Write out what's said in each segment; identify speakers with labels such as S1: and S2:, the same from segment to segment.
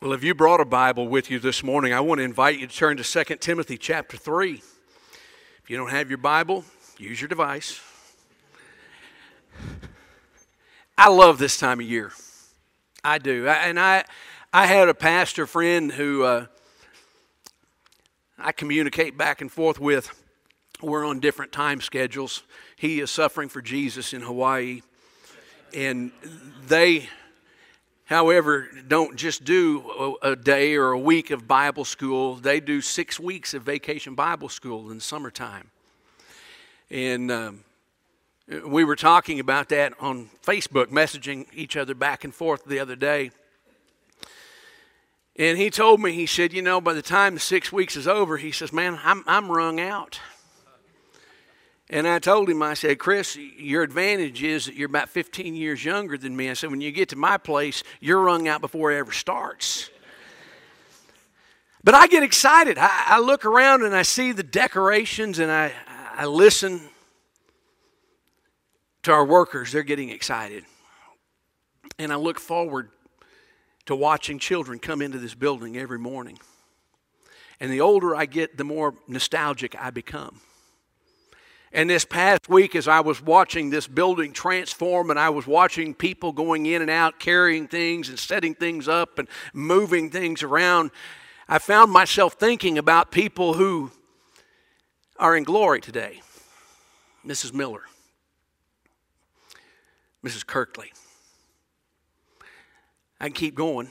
S1: Well, if you brought a Bible with you this morning, I want to invite you to turn to 2 Timothy chapter 3. If you don't have your Bible, use your device. I love this time of year. I do. And I, I had a pastor friend who uh, I communicate back and forth with. We're on different time schedules. He is suffering for Jesus in Hawaii. And they however, don't just do a, day or a week of Bible school. They do six weeks of vacation Bible school in summertime. And um, we were talking about that on Facebook, messaging each other back and forth the other day. And he told me, he said, you know, by the time the six weeks is over, he says, man, I'm, I'm wrung out. And I told him, I said, Chris, your advantage is that you're about 15 years younger than me. I said, when you get to my place, you're wrung out before it ever starts. But I get excited. I, I look around and I see the decorations and I, I listen to our workers. They're getting excited. And I look forward to watching children come into this building every morning. And the older I get, the more nostalgic I become. And this past week, as I was watching this building transform and I was watching people going in and out, carrying things and setting things up and moving things around, I found myself thinking about people who are in glory today Mrs. Miller, Mrs. Kirkley. I can keep going.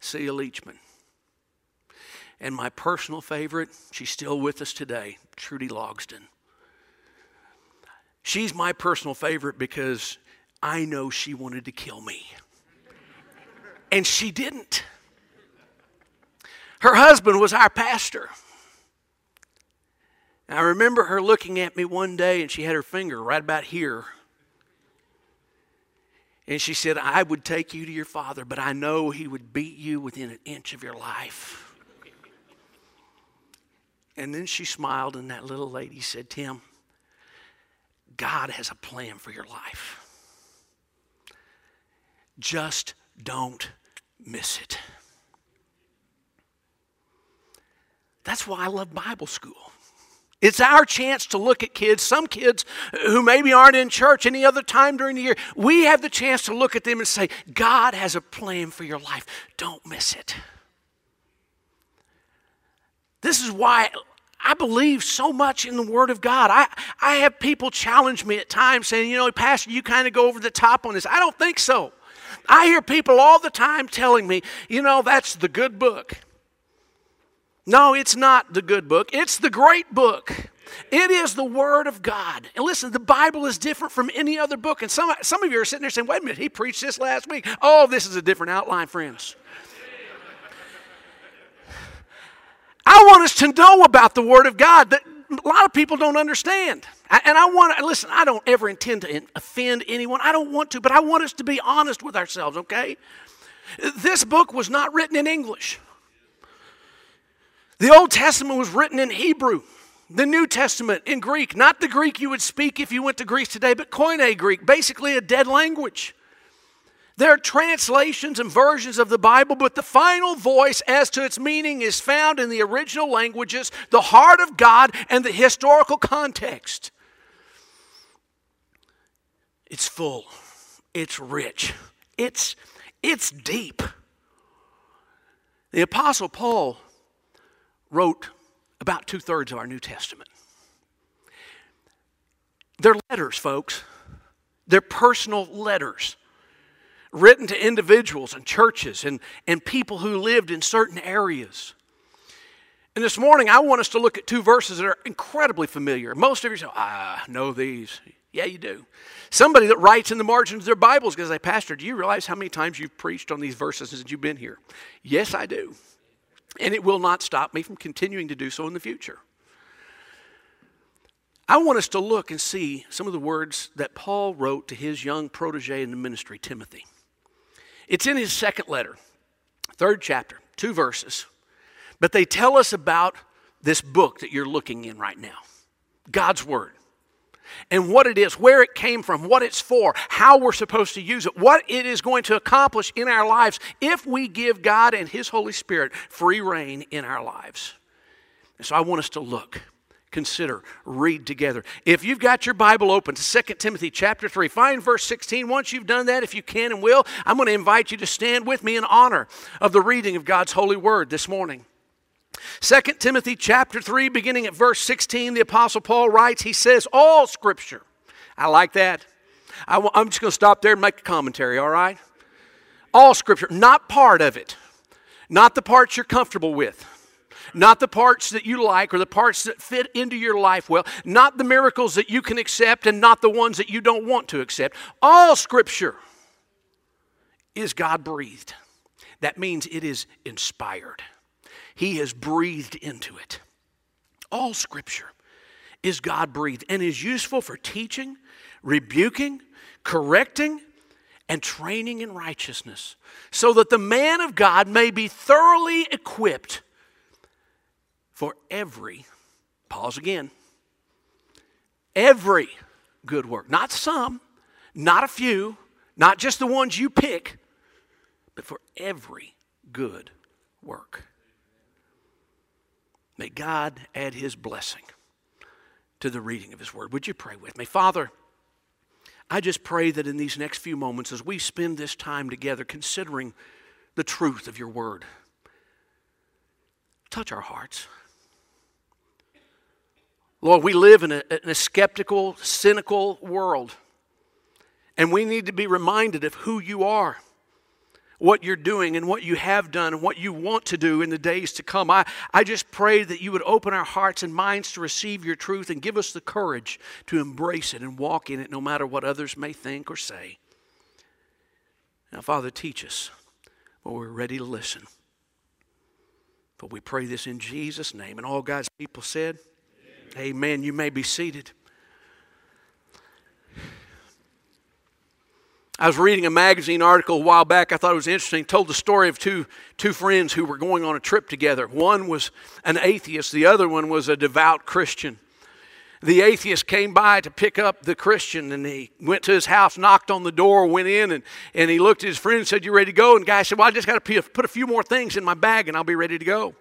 S1: Celia Leachman. And my personal favorite, she's still with us today, Trudy Logston. She's my personal favorite because I know she wanted to kill me. And she didn't. Her husband was our pastor. I remember her looking at me one day and she had her finger right about here. And she said, I would take you to your father, but I know he would beat you within an inch of your life. And then she smiled, and that little lady said, Tim, God has a plan for your life. Just don't miss it. That's why I love Bible school. It's our chance to look at kids, some kids who maybe aren't in church any other time during the year. We have the chance to look at them and say, God has a plan for your life. Don't miss it. This is why I believe so much in the Word of God. I, I have people challenge me at times saying, you know, Pastor, you kind of go over the top on this. I don't think so. I hear people all the time telling me, you know, that's the good book. No, it's not the good book, it's the great book. It is the Word of God. And listen, the Bible is different from any other book. And some, some of you are sitting there saying, wait a minute, he preached this last week. Oh, this is a different outline, friends. I want us to know about the Word of God that a lot of people don't understand. And I want to, listen, I don't ever intend to offend anyone. I don't want to, but I want us to be honest with ourselves, okay? This book was not written in English. The Old Testament was written in Hebrew. The New Testament in Greek, not the Greek you would speak if you went to Greece today, but Koine Greek, basically a dead language. There are translations and versions of the Bible, but the final voice as to its meaning is found in the original languages, the heart of God, and the historical context. It's full, it's rich, it's, it's deep. The Apostle Paul wrote about two thirds of our New Testament. They're letters, folks. They're personal letters written to individuals and churches and, and people who lived in certain areas. And this morning, I want us to look at two verses that are incredibly familiar. Most of you say, ah, I know these. Yeah, you do. Somebody that writes in the margins of their Bibles because they, Pastor, do you realize how many times you've preached on these verses since you've been here? Yes, I do. And it will not stop me from continuing to do so in the future. I want us to look and see some of the words that Paul wrote to his young protege in the ministry, Timothy. It's in his second letter, third chapter, two verses. But they tell us about this book that you're looking in right now God's Word. and what it is, where it came from, what it's for, how we're supposed to use it, what it is going to accomplish in our lives if we give God and His Holy Spirit free reign in our lives. And so I want us to look, consider, read together. If you've got your Bible open to 2 Timothy chapter 3, find verse 16. Once you've done that, if you can and will, I'm going to invite you to stand with me in honor of the reading of God's holy word this morning. 2 Timothy chapter 3, beginning at verse 16, the Apostle Paul writes, he says, All scripture. I like that. I, am just going to stop there and make a commentary, all right? All scripture, not part of it, not the parts you're comfortable with. Not the parts that you like or the parts that fit into your life well, not the miracles that you can accept and not the ones that you don't want to accept. All scripture is God breathed. That means it is inspired. He has breathed into it. All scripture is God breathed and is useful for teaching, rebuking, correcting, and training in righteousness, so that the man of God may be thoroughly equipped for every, pause again, every good work. Not some, not a few, not just the ones you pick, but for every good work. May God add his blessing to the reading of his word. Would you pray with me? Father, I just pray that in these next few moments, as we spend this time together considering the truth of your word, touch our hearts. Lord, we live in a, in a skeptical, cynical world, and we need to be reminded of who you are what you're doing and what you have done and what you want to do in the days to come. I, I just pray that you would open our hearts and minds to receive your truth and give us the courage to embrace it and walk in it no matter what others may think or say. Now, Father, teach us when we're ready to listen. But we pray this in Jesus' name. And all God's people said, Amen. You may be seated. I was reading a magazine article a while back. I thought it was interesting. It told the story of two, two friends who were going on a trip together. One was an atheist, the other one was a devout Christian. The atheist came by to pick up the Christian and he went to his house, knocked on the door, went in, and, and he looked at his friend and said, You ready to go? And the guy said, Well, I just got to put a few more things in my bag and I'll be ready to go.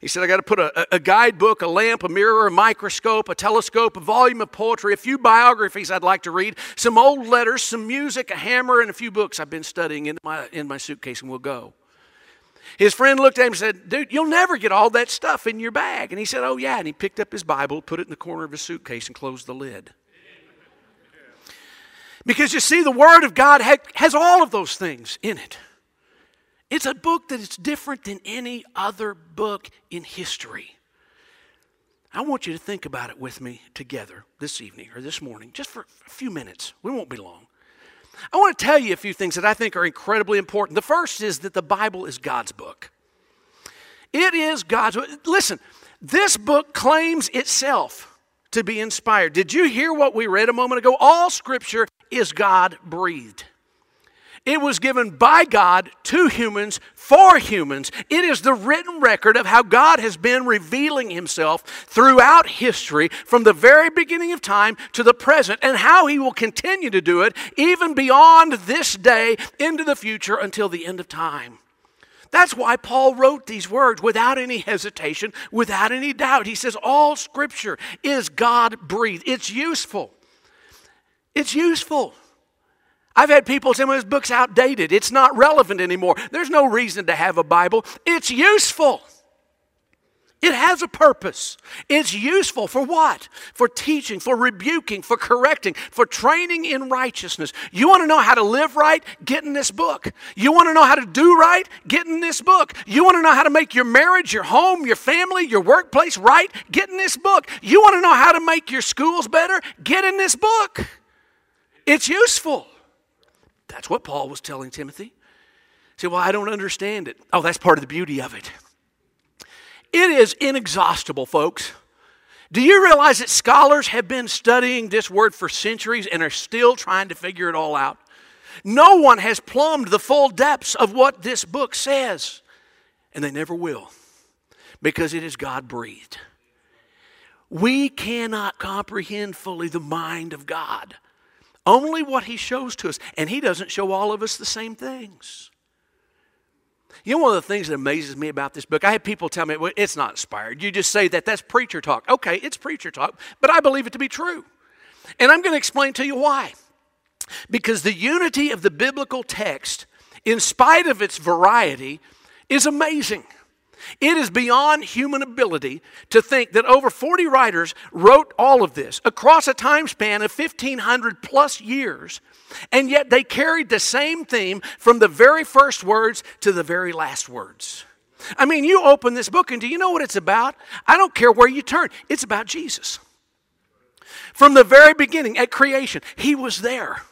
S1: He said, I got to put a, a, guidebook, a lamp, a mirror, a microscope, a telescope, a volume of poetry, a few biographies I'd like to read, some old letters, some music, a hammer, and a few books I've been studying in my, in my suitcase, and we'll go. His friend looked at him and said, Dude, you'll never get all that stuff in your bag. And he said, Oh, yeah. And he picked up his Bible, put it in the corner of his suitcase, and closed the lid. Because you see, the Word of God has all of those things in it. It's a book that is different than any other book in history. I want you to think about it with me together this evening or this morning, just for a few minutes. We won't be long. I want to tell you a few things that I think are incredibly important. The first is that the Bible is God's book. It is God's book. Listen, this book claims itself to be inspired. Did you hear what we read a moment ago? All scripture is God breathed. It was given by God to humans for humans. It is the written record of how God has been revealing himself throughout history from the very beginning of time to the present and how he will continue to do it even beyond this day into the future until the end of time. That's why Paul wrote these words without any hesitation, without any doubt. He says, All scripture is God breathed. It's useful. It's useful. I've had people say, well, this book's outdated. It's not relevant anymore. There's no reason to have a Bible. It's useful. It has a purpose. It's useful for what? For teaching, for rebuking, for correcting, for training in righteousness. You want to know how to live right? Get in this book. You want to know how to do right? Get in this book. You want to know how to make your marriage, your home, your family, your workplace right? Get in this book. You want to know how to make your schools better? Get in this book. It's useful. That's what Paul was telling Timothy. Say, well, I don't understand it. Oh, that's part of the beauty of it. It is inexhaustible, folks. Do you realize that scholars have been studying this word for centuries and are still trying to figure it all out? No one has plumbed the full depths of what this book says, and they never will because it is God breathed. We cannot comprehend fully the mind of God. Only what He shows to us. And He doesn't show all of us the same things. You know, one of the things that amazes me about this book, I have people tell me, well, it's not inspired. You just say that that's preacher talk. Okay, it's preacher talk, but I believe it to be true. And I'm going to explain to you why. Because the unity of the biblical text, in spite of its variety, is amazing. It is beyond human ability to think that over 40 writers wrote all of this across a time span of 1,500 plus years, and yet they carried the same theme from the very first words to the very last words. I mean, you open this book, and do you know what it's about? I don't care where you turn, it's about Jesus. From the very beginning, at creation, He was there.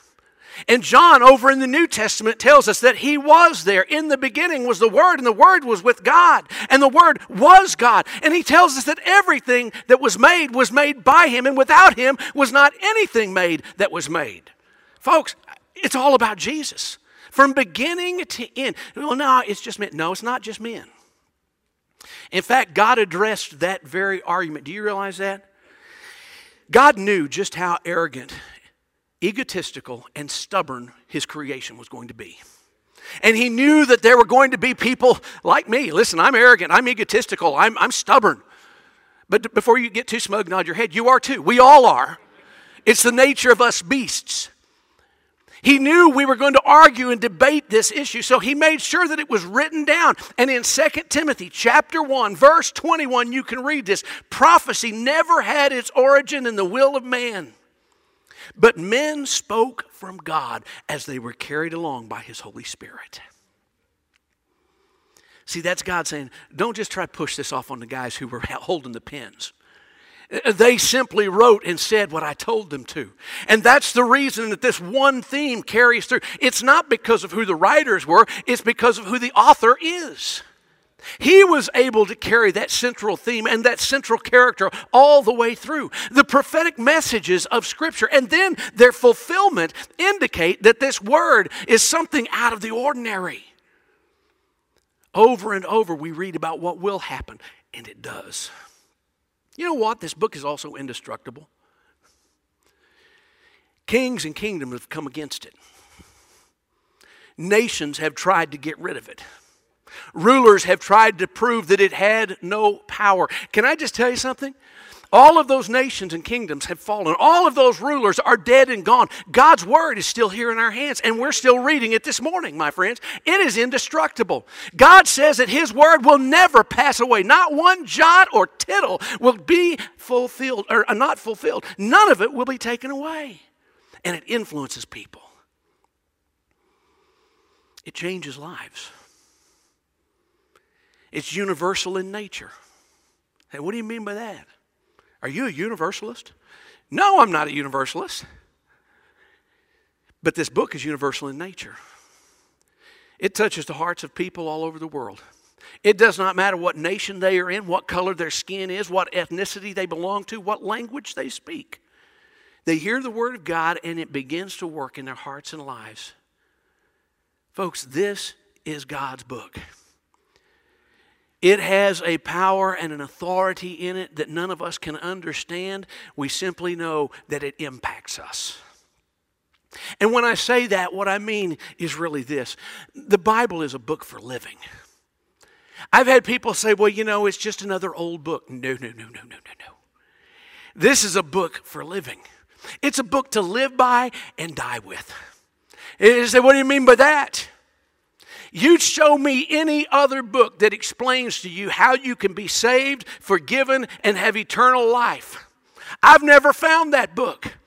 S1: And John, over in the New Testament, tells us that he was there. In the beginning was the Word, and the Word was with God, and the Word was God. And he tells us that everything that was made was made by him, and without him was not anything made that was made. Folks, it's all about Jesus. From beginning to end. Well, no, it's just men. No, it's not just men. In fact, God addressed that very argument. Do you realize that? God knew just how arrogant egotistical and stubborn his creation was going to be. And he knew that there were going to be people like me. Listen, I'm arrogant, I'm egotistical, I'm, I'm stubborn. But before you get too smug, nod your head. You are too. We all are. It's the nature of us beasts. He knew we were going to argue and debate this issue, so he made sure that it was written down. And in 2 Timothy chapter 1, verse 21, you can read this. Prophecy never had its origin in the will of man. But men spoke from God as they were carried along by His Holy Spirit. See, that's God saying, don't just try to push this off on the guys who were holding the pens. They simply wrote and said what I told them to. And that's the reason that this one theme carries through. It's not because of who the writers were, it's because of who the author is. He was able to carry that central theme and that central character all the way through. The prophetic messages of Scripture and then their fulfillment indicate that this word is something out of the ordinary. Over and over, we read about what will happen, and it does. You know what? This book is also indestructible. Kings and kingdoms have come against it. Nations have tried to get rid of it. Rulers have tried to prove that it had no power. Can I just tell you something? All of those nations and kingdoms have fallen. All of those rulers are dead and gone. God's word is still here in our hands, and we're still reading it this morning, my friends. It is indestructible. God says that His word will never pass away. Not one jot or tittle will be fulfilled, or uh, not fulfilled. None of it will be taken away. And it influences people, it changes lives. It's universal in nature. Hey, what do you mean by that? Are you a universalist? No, I'm not a universalist. But this book is universal in nature. It touches the hearts of people all over the world. It does not matter what nation they are in, what color their skin is, what ethnicity they belong to, what language they speak. They hear the Word of God and it begins to work in their hearts and lives. Folks, this is God's book. It has a power and an authority in it that none of us can understand. We simply know that it impacts us. And when I say that, what I mean is really this the Bible is a book for living. I've had people say, well, you know, it's just another old book. No, no, no, no, no, no, no. This is a book for living. It's a book to live by and die with. You say, what do you mean by that? You show me any other book that explains to you how you can be saved, forgiven, and have eternal life. I've never found that book.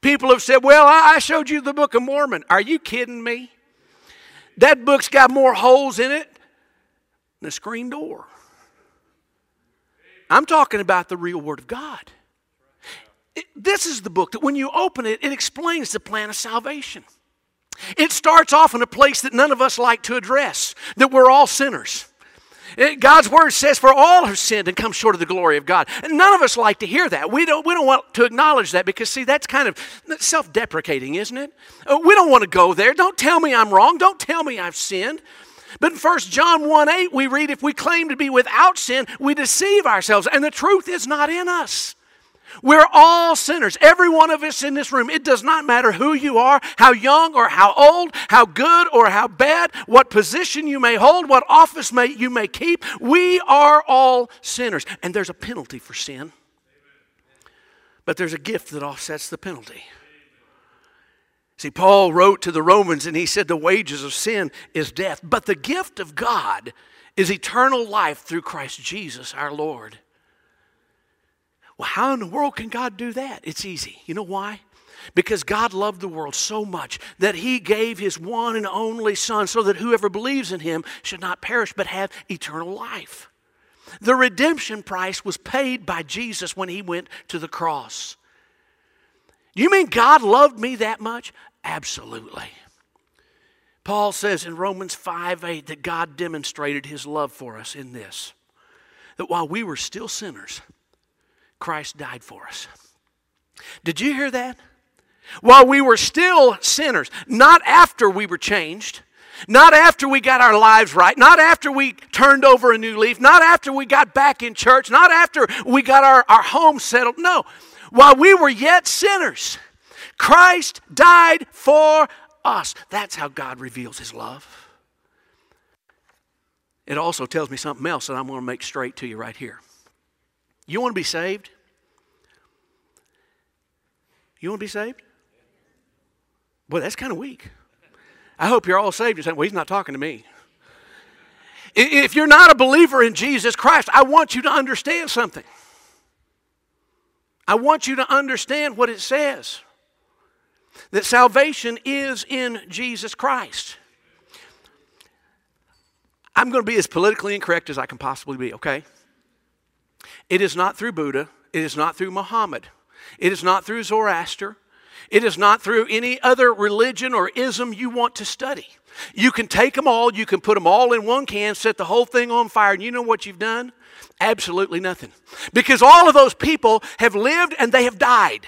S1: People have said, Well, I showed you the Book of Mormon. Are you kidding me? That book's got more holes in it than a screen door. I'm talking about the real Word of God. It, this is the book that when you open it, it explains the plan of salvation. It starts off in a place that none of us like to address that we're all sinners. God's word says, For all have sinned and come short of the glory of God. And none of us like to hear that. We don't, we don't want to acknowledge that because, see, that's kind of self deprecating, isn't it? Uh, we don't want to go there. Don't tell me I'm wrong. Don't tell me I've sinned. But in 1 John 1 8, we read, If we claim to be without sin, we deceive ourselves, and the truth is not in us. We're all sinners. Every one of us in this room. It does not matter who you are, how young or how old, how good or how bad, what position you may hold, what office may, you may keep. We are all sinners. And there's a penalty for sin. But there's a gift that offsets the penalty. See, Paul wrote to the Romans and he said, The wages of sin is death, but the gift of God is eternal life through Christ Jesus our Lord. Well, how in the world can God do that? It's easy. You know why? Because God loved the world so much that He gave His one and only Son so that whoever believes in Him should not perish but have eternal life. The redemption price was paid by Jesus when He went to the cross. You mean God loved me that much? Absolutely. Paul says in Romans 5 8 that God demonstrated His love for us in this that while we were still sinners, Christ died for us. Did you hear that? While we were still sinners, not after we were changed, not after we got our lives right, not after we turned over a new leaf, not after we got back in church, not after we got our, our home settled. No, while we were yet sinners, Christ died for us. That's how God reveals his love. It also tells me something else that I'm going to make straight to you right here. You want to be saved? You want to be saved? Boy, that's kind of weak. I hope you're all saved. You're saying, well, he's not talking to me. If you're not a believer in Jesus Christ, I want you to understand something. I want you to understand what it says that salvation is in Jesus Christ. I'm going to be as politically incorrect as I can possibly be, okay? It is not through Buddha, it is not through Muhammad, it is not through Zoroaster. It is not through any other religion or ism you want to study. You can take them all, you can put them all in one can, set the whole thing on fire, and you know what you've done? Absolutely nothing. Because all of those people have lived and they have died.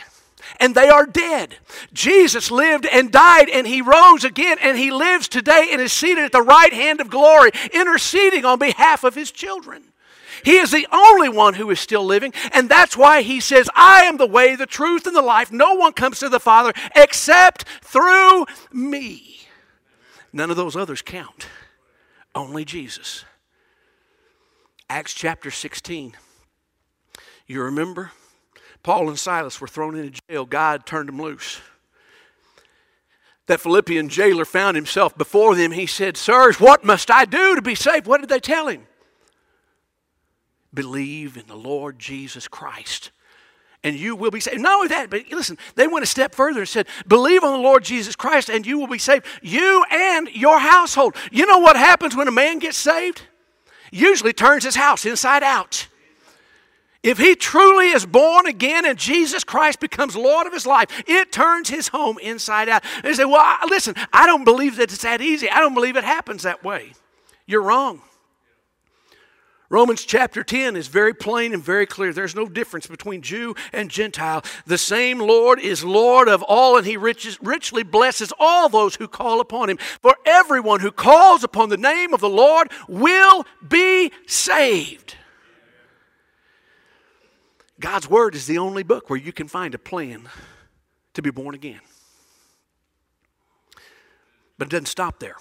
S1: And they are dead. Jesus lived and died, and he rose again, and he lives today and is seated at the right hand of glory, interceding on behalf of his children. He is the only one who is still living, and that's why he says, I am the way, the truth, and the life. No one comes to the Father except through me. None of those others count, only Jesus. Acts chapter 16. You remember? Paul and Silas were thrown into jail. God turned them loose. That Philippian jailer found himself before them. He said, Sirs, what must I do to be saved? What did they tell him? Believe in the Lord Jesus Christ and you will be saved. Not only that, but listen, they went a step further and said, Believe on the Lord Jesus Christ and you will be saved, you and your household. You know what happens when a man gets saved? Usually turns his house inside out. If he truly is born again and Jesus Christ becomes Lord of his life, it turns his home inside out. They say, Well, listen, I don't believe that it's that easy. I don't believe it happens that way. You're wrong. Romans chapter 10 is very plain and very clear. There's no difference between Jew and Gentile. The same Lord is Lord of all, and he riches, richly blesses all those who call upon him. For everyone who calls upon the name of the Lord will be saved. God's Word is the only book where you can find a plan to be born again. But it doesn't stop there.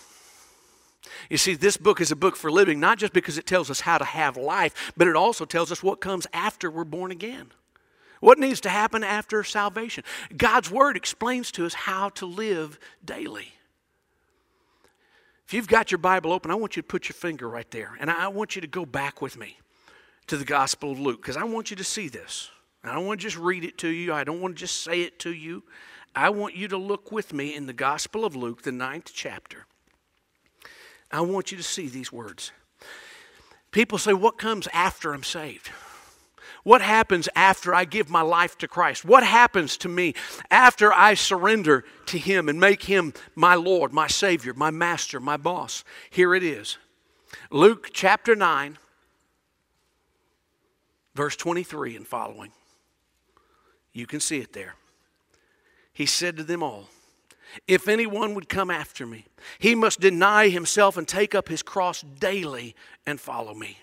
S1: You see, this book is a book for living, not just because it tells us how to have life, but it also tells us what comes after we're born again. What needs to happen after salvation? God's Word explains to us how to live daily. If you've got your Bible open, I want you to put your finger right there, and I want you to go back with me to the Gospel of Luke because I want you to see this. I don't want to just read it to you, I don't want to just say it to you. I want you to look with me in the Gospel of Luke, the ninth chapter. I want you to see these words. People say, What comes after I'm saved? What happens after I give my life to Christ? What happens to me after I surrender to Him and make Him my Lord, my Savior, my Master, my boss? Here it is Luke chapter 9, verse 23 and following. You can see it there. He said to them all, if anyone would come after me, he must deny himself and take up his cross daily and follow me.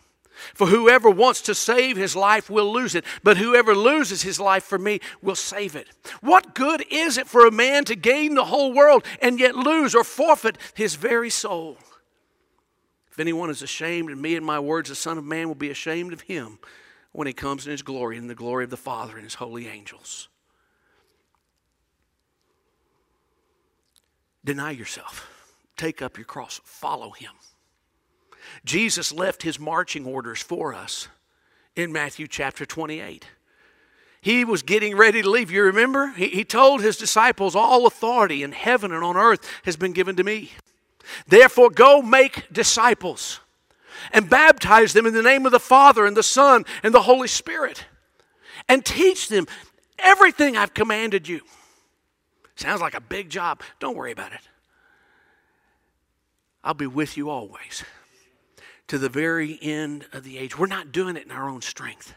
S1: For whoever wants to save his life will lose it, but whoever loses his life for me will save it. What good is it for a man to gain the whole world and yet lose or forfeit his very soul? If anyone is ashamed of me and my words, the Son of Man will be ashamed of him when he comes in his glory and the glory of the Father and his holy angels. Deny yourself, take up your cross, follow him. Jesus left his marching orders for us in Matthew chapter 28. He was getting ready to leave. You remember? He, he told his disciples, All authority in heaven and on earth has been given to me. Therefore, go make disciples and baptize them in the name of the Father and the Son and the Holy Spirit and teach them everything I've commanded you. Sounds like a big job. Don't worry about it. I'll be with you always to the very end of the age. We're not doing it in our own strength.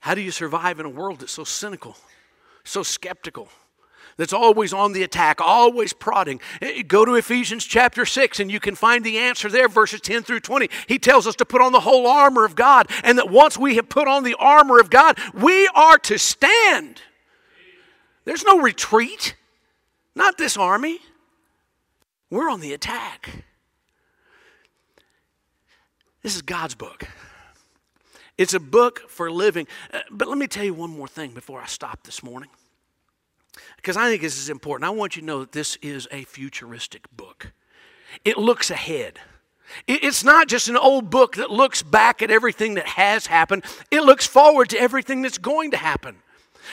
S1: How do you survive in a world that's so cynical, so skeptical? That's always on the attack, always prodding. Eh, go to Ephesians chapter 6 and you can find the answer there, verses 10 through 20. He tells us to put on the whole armor of God, and that once we have put on the armor of God, we are to stand. There's no retreat, not this army. We're on the attack. This is God's book. It's a book for living. Uh, but let me tell you one more thing before I stop this morning. Because I think this is important. I want you to know that this is a futuristic book, it looks ahead. It's not just an old book that looks back at everything that has happened, it looks forward to everything that's going to happen.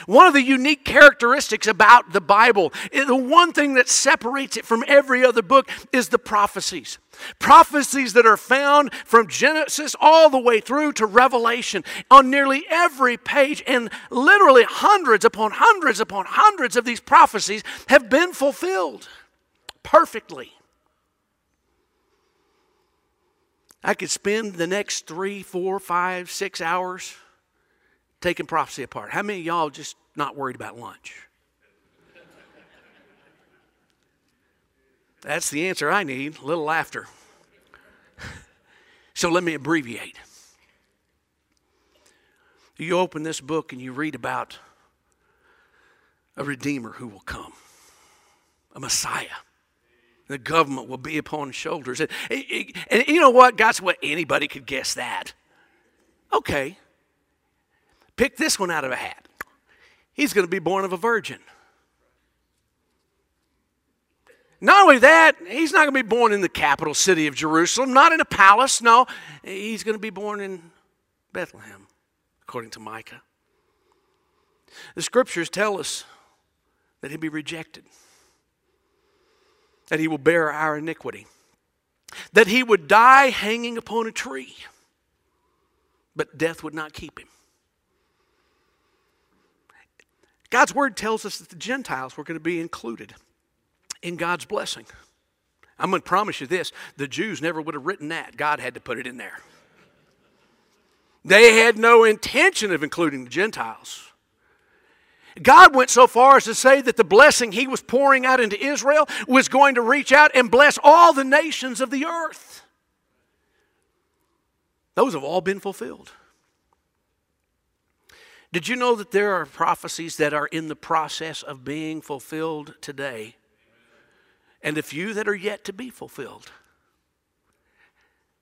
S1: One of the unique characteristics about the Bible, eh, the one thing that separates it from every other book is the prophecies. Prophecies that are found from Genesis all the way through to Revelation on nearly every page, and literally hundreds upon hundreds upon hundreds of these prophecies have been fulfilled perfectly. I could spend the next three, four, five, six hours taking prophecy apart. How many y'all just not worried about lunch? That's the answer I need. A little laughter. so let me abbreviate. You open this book and you read about a Redeemer who will come, a Messiah. The government will be upon his shoulders. And, and you know what? God's what anybody could guess that. Okay. Pick this one out of a hat. He's going to be born of a virgin. Not only that, he's not going to be born in the capital city of Jerusalem, not in a palace. No, he's going to be born in Bethlehem, according to Micah. The scriptures tell us that he'll be rejected, that he will bear our iniquity, that he would die hanging upon a tree, but death would not keep him. God's word tells us that the Gentiles were going to be included in God's blessing. I'm going to promise you this the Jews never would have written that. God had to put it in there. They had no intention of including the Gentiles. God went so far as to say that the blessing he was pouring out into Israel was going to reach out and bless all the nations of the earth. Those have all been fulfilled. Did you know that there are prophecies that are in the process of being fulfilled today? And a few that are yet to be fulfilled.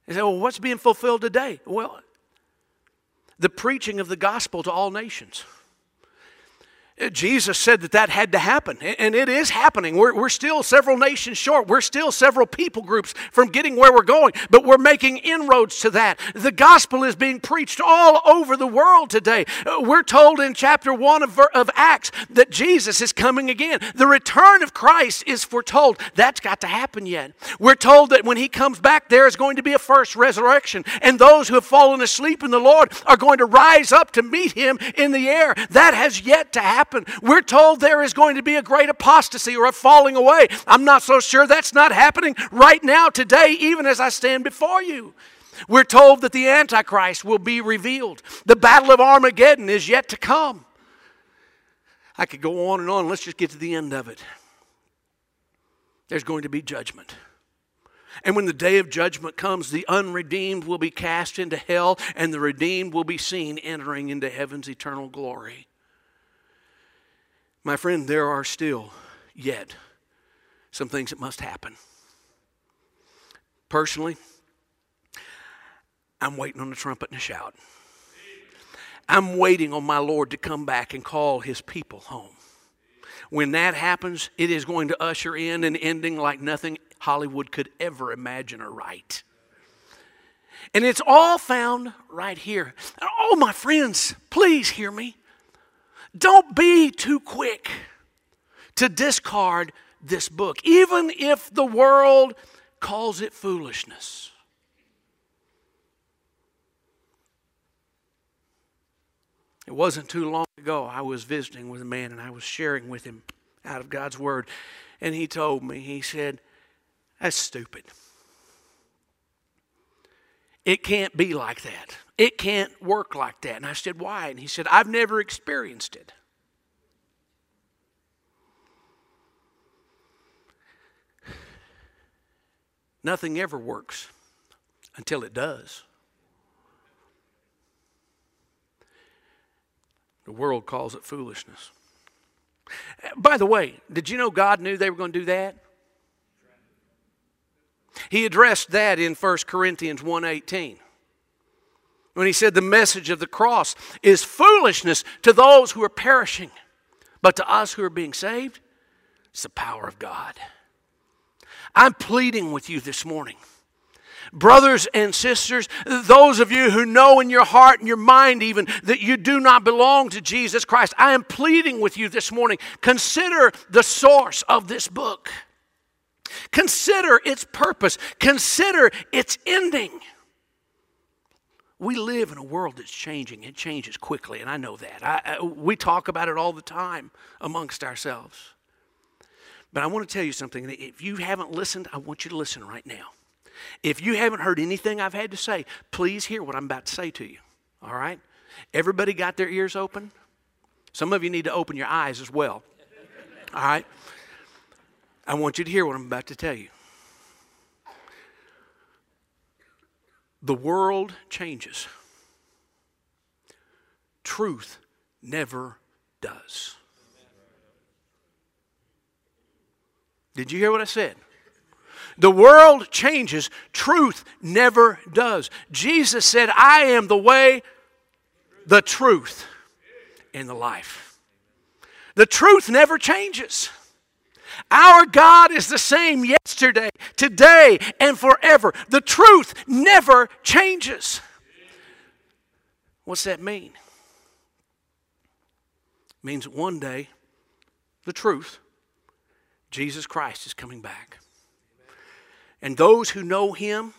S1: You say, well, what's being fulfilled today? Well, the preaching of the gospel to all nations. Jesus said that that had to happen, and it is happening. We're, we're still several nations short. We're still several people groups from getting where we're going, but we're making inroads to that. The gospel is being preached all over the world today. Uh, we're told in chapter 1 of, of Acts that Jesus is coming again. The return of Christ is foretold. That's got to happen yet. We're told that when he comes back, there is going to be a first resurrection, and those who have fallen asleep in the Lord are going to rise up to meet him in the air. That has yet to happen happen. We're told there is going to be a great apostasy or a falling away. I'm not so sure that's not happening right now, today, even as I stand before you. We're told that the Antichrist will be revealed. The battle of Armageddon is yet to come. I could go on and on. Let's just get to the end of it. There's going to be judgment. And when the day of judgment comes, the unredeemed will be cast into hell, and the redeemed will be seen entering into heaven's eternal glory. My friend, there are still yet some things that must happen. Personally, I'm waiting on the trumpet and the shout. I'm waiting on my Lord to come back and call his people home. When that happens, it is going to usher in an ending like nothing Hollywood could ever imagine or write. And it's all found right here. Oh, my friends, please hear me. Don't be too quick to discard this book, even if the world calls it foolishness. It wasn't too long ago I was visiting with a man and I was sharing with him out of God's Word. And he told me, he said, That's stupid. It can't be like that. It can't work like that. And I said, Why? And he said, I've never experienced it. Nothing ever works until it does. The world calls it foolishness. By the way, did you know God knew they were going to do that? He addressed that in 1 Corinthians 1:18. When he said the message of the cross is foolishness to those who are perishing, but to us who are being saved, it's the power of God. I'm pleading with you this morning. Brothers and sisters, those of you who know in your heart and your mind even that you do not belong to Jesus Christ, I am pleading with you this morning. Consider the source of this book. Consider its purpose. Consider its ending. We live in a world that's changing. It changes quickly, and I know that. I, I, we talk about it all the time amongst ourselves. But I want to tell you something. If you haven't listened, I want you to listen right now. If you haven't heard anything I've had to say, please hear what I'm about to say to you. All right? Everybody got their ears open? Some of you need to open your eyes as well. All right? I want you to hear what I'm about to tell you. The world changes, truth never does. Did you hear what I said? The world changes, truth never does. Jesus said, I am the way, the truth, and the life. The truth never changes. Our God is the same yesterday, today, and forever. The truth never changes. What's that mean? It means that one day, the truth, Jesus Christ is coming back. And those who know Him,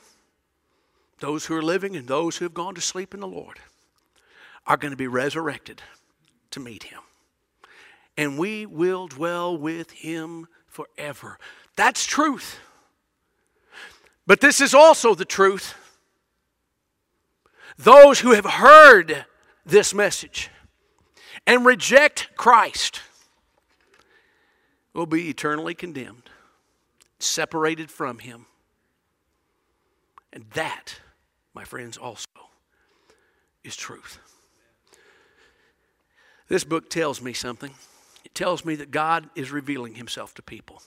S1: those who are living and those who have gone to sleep in the Lord, are going to be resurrected to meet Him. And we will dwell with Him forever. That's truth. But this is also the truth. Those who have heard this message and reject Christ will be eternally condemned, separated from Him and that, my friends, also is truth. This book tells me something. It tells me that God is revealing himself to people.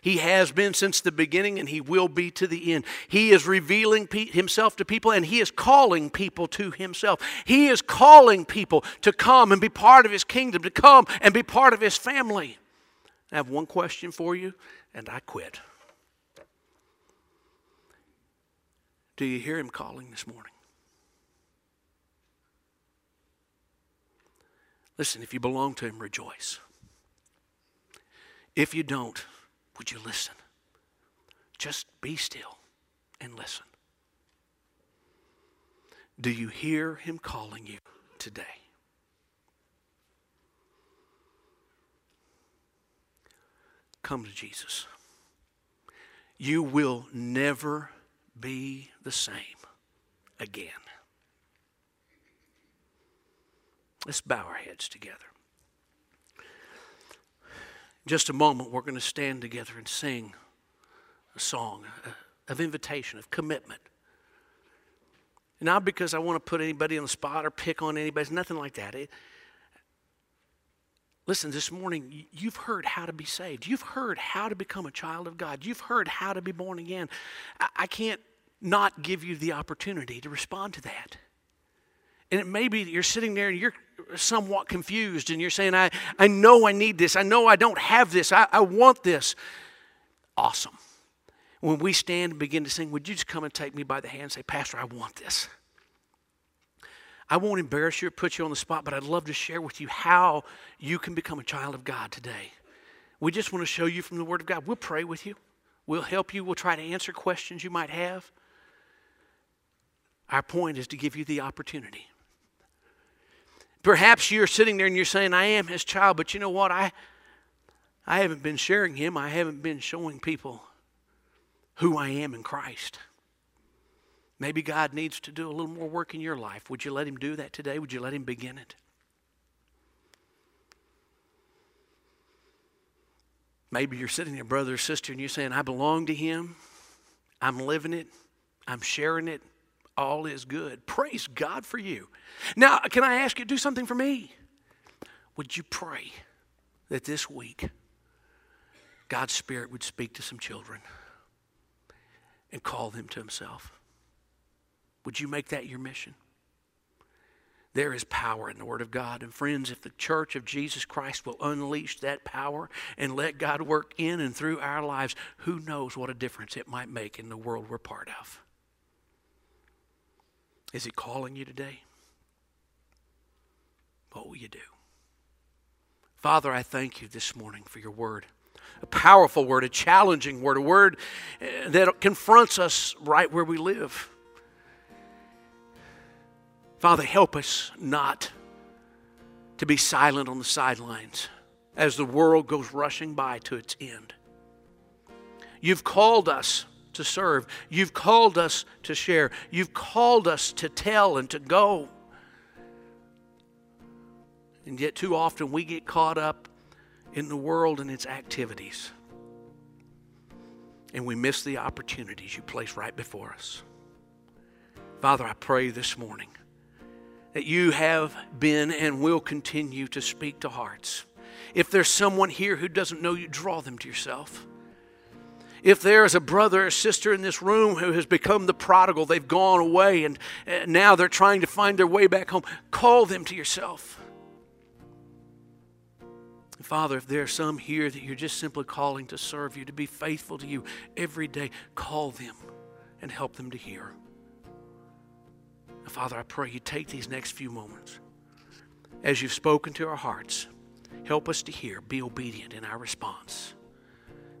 S1: He has been since the beginning and he will be to the end. He is revealing pe- himself to people and he is calling people to himself. He is calling people to come and be part of his kingdom, to come and be part of his family. I have one question for you and I quit. Do you hear him calling this morning? Listen, if you belong to him, rejoice. If you don't, would you listen? Just be still and listen. Do you hear him calling you today? Come to Jesus. You will never be the same again. Let's bow our heads together. In just a moment, we're going to stand together and sing a song of invitation, of commitment. Not because I want to put anybody on the spot or pick on anybody, it's nothing like that. It, listen, this morning, you've heard how to be saved. You've heard how to become a child of God. You've heard how to be born again. I, I can't not give you the opportunity to respond to that. And it may be that you're sitting there and you're somewhat confused and you're saying, I, I know I need this. I know I don't have this. I, I want this. Awesome. When we stand and begin to sing, would you just come and take me by the hand and say, Pastor, I want this? I won't embarrass you or put you on the spot, but I'd love to share with you how you can become a child of God today. We just want to show you from the Word of God. We'll pray with you, we'll help you, we'll try to answer questions you might have. Our point is to give you the opportunity. Perhaps you're sitting there and you're saying, I am his child, but you know what? I, I haven't been sharing him. I haven't been showing people who I am in Christ. Maybe God needs to do a little more work in your life. Would you let him do that today? Would you let him begin it? Maybe you're sitting there, brother or sister, and you're saying, I belong to him. I'm living it. I'm sharing it all is good. Praise God for you. Now, can I ask you do something for me? Would you pray that this week God's Spirit would speak to some children and call them to Himself? Would you make that your mission? There is power in the Word of God. And friends, if the church of Jesus Christ will unleash that power and let God work in and through our lives, who knows what a difference it might make in the world we're part of. Is He calling you today? What will you do? Father, I thank you this morning for your word. A powerful word, a challenging word, a word eh, that confronts us right where we live. Father, help us not to be silent on the sidelines as the world goes rushing by to its end. You've called us to serve. You've called us to share. You've called us to tell and to go. And yet, too often, we get caught up in the world and its activities. And we miss the opportunities you place right before us. Father, I pray this morning that you have been and will continue to speak to hearts. If there's someone here who doesn't know you, draw them to yourself. If there is a brother or sister in this room who has become the prodigal, they've gone away and now they're trying to find their way back home, call them to yourself. Father, if there are some here that you're just simply calling to serve you, to be faithful to you every day, call them and help them to hear. Father, I pray you take these next few moments as you've spoken to our hearts. Help us to hear, be obedient in our response.